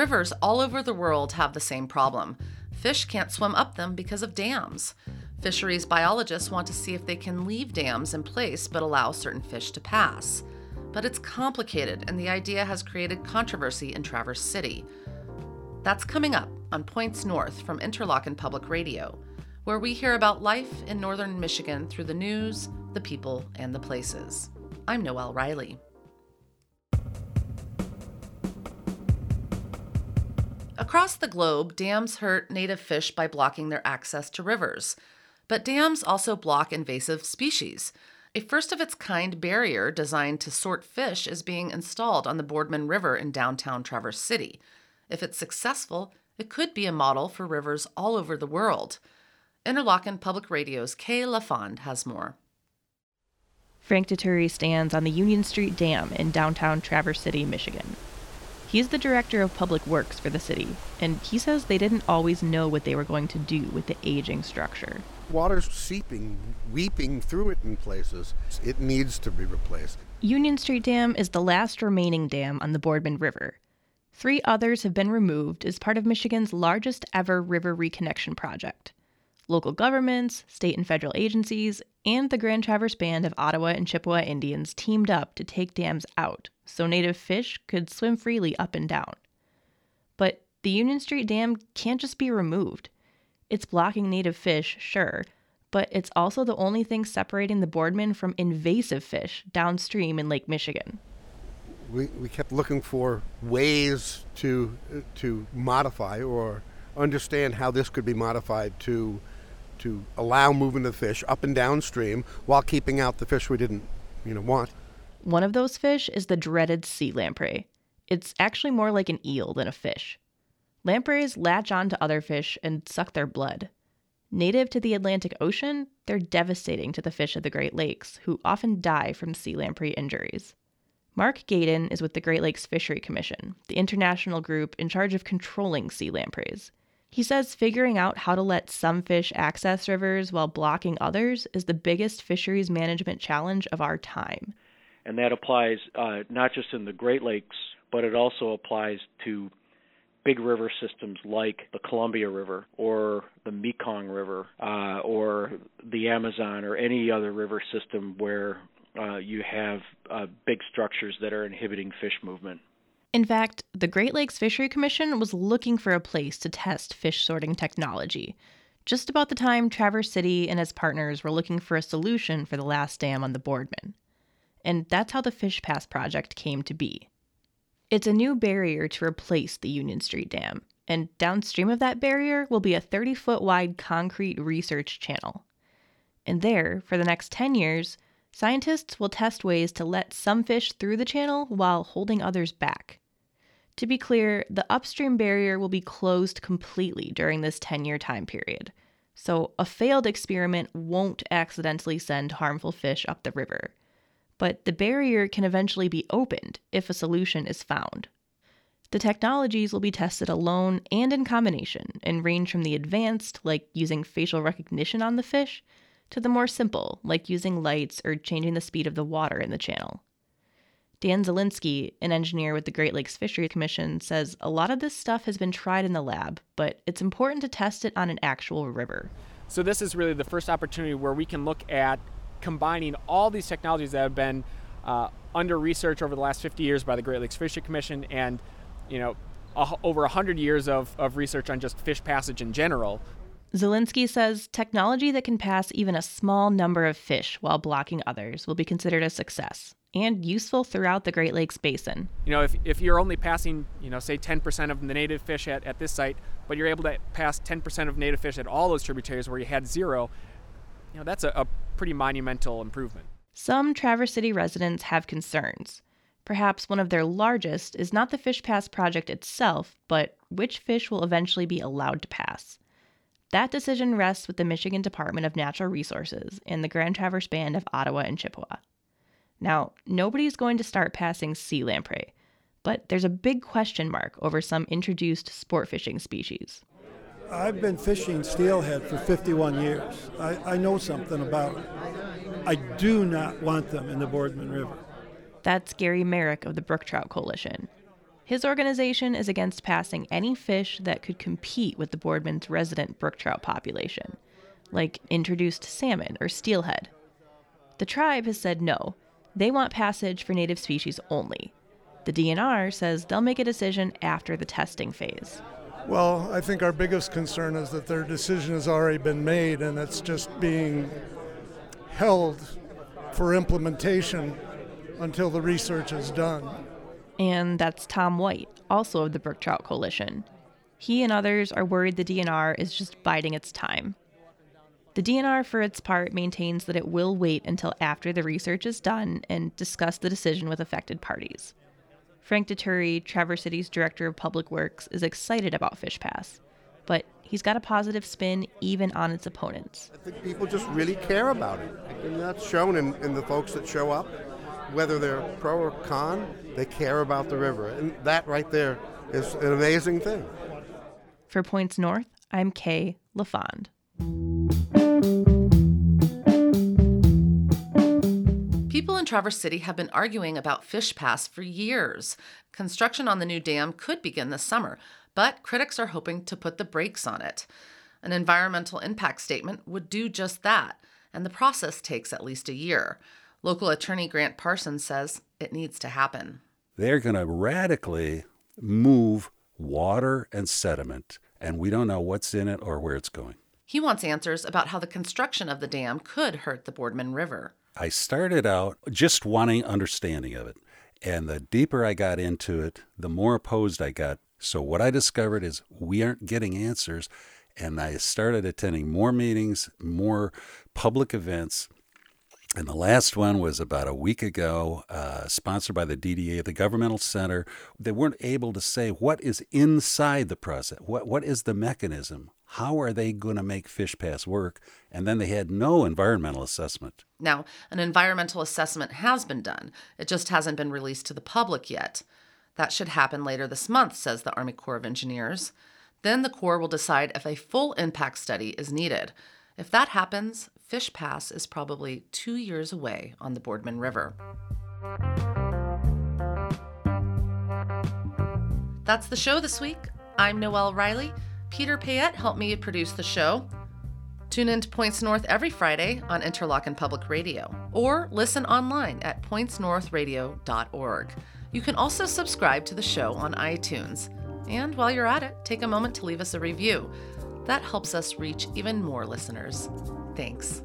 Rivers all over the world have the same problem. Fish can't swim up them because of dams. Fisheries biologists want to see if they can leave dams in place but allow certain fish to pass. But it's complicated, and the idea has created controversy in Traverse City. That's coming up on Points North from Interlochen Public Radio, where we hear about life in northern Michigan through the news, the people, and the places. I'm Noelle Riley. Across the globe, dams hurt native fish by blocking their access to rivers. But dams also block invasive species. A first of its kind barrier designed to sort fish is being installed on the Boardman River in downtown Traverse City. If it's successful, it could be a model for rivers all over the world. Interlochen Public Radio's Kaye LaFond has more. Frank Dituri stands on the Union Street Dam in downtown Traverse City, Michigan. He's the director of public works for the city, and he says they didn't always know what they were going to do with the aging structure. Water's seeping, weeping through it in places. It needs to be replaced. Union Street Dam is the last remaining dam on the Boardman River. Three others have been removed as part of Michigan's largest ever river reconnection project. Local governments, state and federal agencies, and the Grand Traverse Band of Ottawa and Chippewa Indians teamed up to take dams out so native fish could swim freely up and down. But the Union Street Dam can't just be removed. It's blocking native fish, sure, but it's also the only thing separating the Boardman from invasive fish downstream in Lake Michigan. We, we kept looking for ways to, to modify or understand how this could be modified to to allow movement of fish up and downstream while keeping out the fish we didn't, you know, want. One of those fish is the dreaded sea lamprey. It's actually more like an eel than a fish. Lampreys latch on to other fish and suck their blood. Native to the Atlantic Ocean, they're devastating to the fish of the Great Lakes, who often die from sea lamprey injuries. Mark Gaden is with the Great Lakes Fishery Commission, the international group in charge of controlling sea lampreys. He says figuring out how to let some fish access rivers while blocking others is the biggest fisheries management challenge of our time. And that applies uh, not just in the Great Lakes, but it also applies to big river systems like the Columbia River or the Mekong River uh, or the Amazon or any other river system where uh, you have uh, big structures that are inhibiting fish movement. In fact, the Great Lakes Fishery Commission was looking for a place to test fish sorting technology. Just about the time Traverse City and its partners were looking for a solution for the last dam on the Boardman. And that's how the Fish Pass project came to be. It's a new barrier to replace the Union Street Dam, and downstream of that barrier will be a 30 foot wide concrete research channel. And there, for the next 10 years, scientists will test ways to let some fish through the channel while holding others back. To be clear, the upstream barrier will be closed completely during this 10 year time period. So, a failed experiment won't accidentally send harmful fish up the river. But the barrier can eventually be opened if a solution is found. The technologies will be tested alone and in combination and range from the advanced, like using facial recognition on the fish, to the more simple, like using lights or changing the speed of the water in the channel. Dan Zielinski, an engineer with the Great Lakes Fishery Commission, says a lot of this stuff has been tried in the lab, but it's important to test it on an actual river. So, this is really the first opportunity where we can look at combining all these technologies that have been uh, under research over the last 50 years by the Great Lakes Fishery Commission and, you know, a, over 100 years of, of research on just fish passage in general. Zielinski says technology that can pass even a small number of fish while blocking others will be considered a success and useful throughout the Great Lakes Basin. You know, if, if you're only passing, you know, say 10% of the native fish at, at this site, but you're able to pass 10% of native fish at all those tributaries where you had zero, you know, that's a, a pretty monumental improvement. Some Traverse City residents have concerns. Perhaps one of their largest is not the Fish Pass project itself, but which fish will eventually be allowed to pass. That decision rests with the Michigan Department of Natural Resources and the Grand Traverse Band of Ottawa and Chippewa. Now, nobody's going to start passing sea lamprey, but there's a big question mark over some introduced sport fishing species. I've been fishing steelhead for 51 years. I, I know something about it. I do not want them in the Boardman River. That's Gary Merrick of the Brook Trout Coalition. His organization is against passing any fish that could compete with the Boardman's resident brook trout population, like introduced salmon or steelhead. The tribe has said no. They want passage for native species only. The DNR says they'll make a decision after the testing phase. Well, I think our biggest concern is that their decision has already been made and it's just being held for implementation until the research is done and that's Tom White, also of the Brook Trout Coalition. He and others are worried the DNR is just biding its time. The DNR, for its part, maintains that it will wait until after the research is done and discuss the decision with affected parties. Frank Dituri, Traverse City's Director of Public Works, is excited about Fish Pass, but he's got a positive spin even on its opponents. I think people just really care about it, and that's shown in, in the folks that show up whether they're pro or con, they care about the river. And that right there is an amazing thing. For Points North, I'm Kaye LaFond. People in Traverse City have been arguing about Fish Pass for years. Construction on the new dam could begin this summer, but critics are hoping to put the brakes on it. An environmental impact statement would do just that, and the process takes at least a year. Local attorney Grant Parsons says it needs to happen. They're going to radically move water and sediment, and we don't know what's in it or where it's going. He wants answers about how the construction of the dam could hurt the Boardman River. I started out just wanting understanding of it. And the deeper I got into it, the more opposed I got. So, what I discovered is we aren't getting answers. And I started attending more meetings, more public events, and the last one was about a week ago, uh, sponsored by the DDA, the Governmental Center. They weren't able to say what is inside the process. What what is the mechanism? How are they going to make Fish Pass work? And then they had no environmental assessment. Now, an environmental assessment has been done. It just hasn't been released to the public yet. That should happen later this month, says the Army Corps of Engineers. Then the Corps will decide if a full impact study is needed. If that happens, Fish Pass is probably two years away on the Boardman River. That's the show this week. I'm Noelle Riley. Peter Payette helped me produce the show. Tune in to Points North every Friday on Interlochen Public Radio or listen online at pointsnorthradio.org. You can also subscribe to the show on iTunes. And while you're at it, take a moment to leave us a review. That helps us reach even more listeners. Thanks.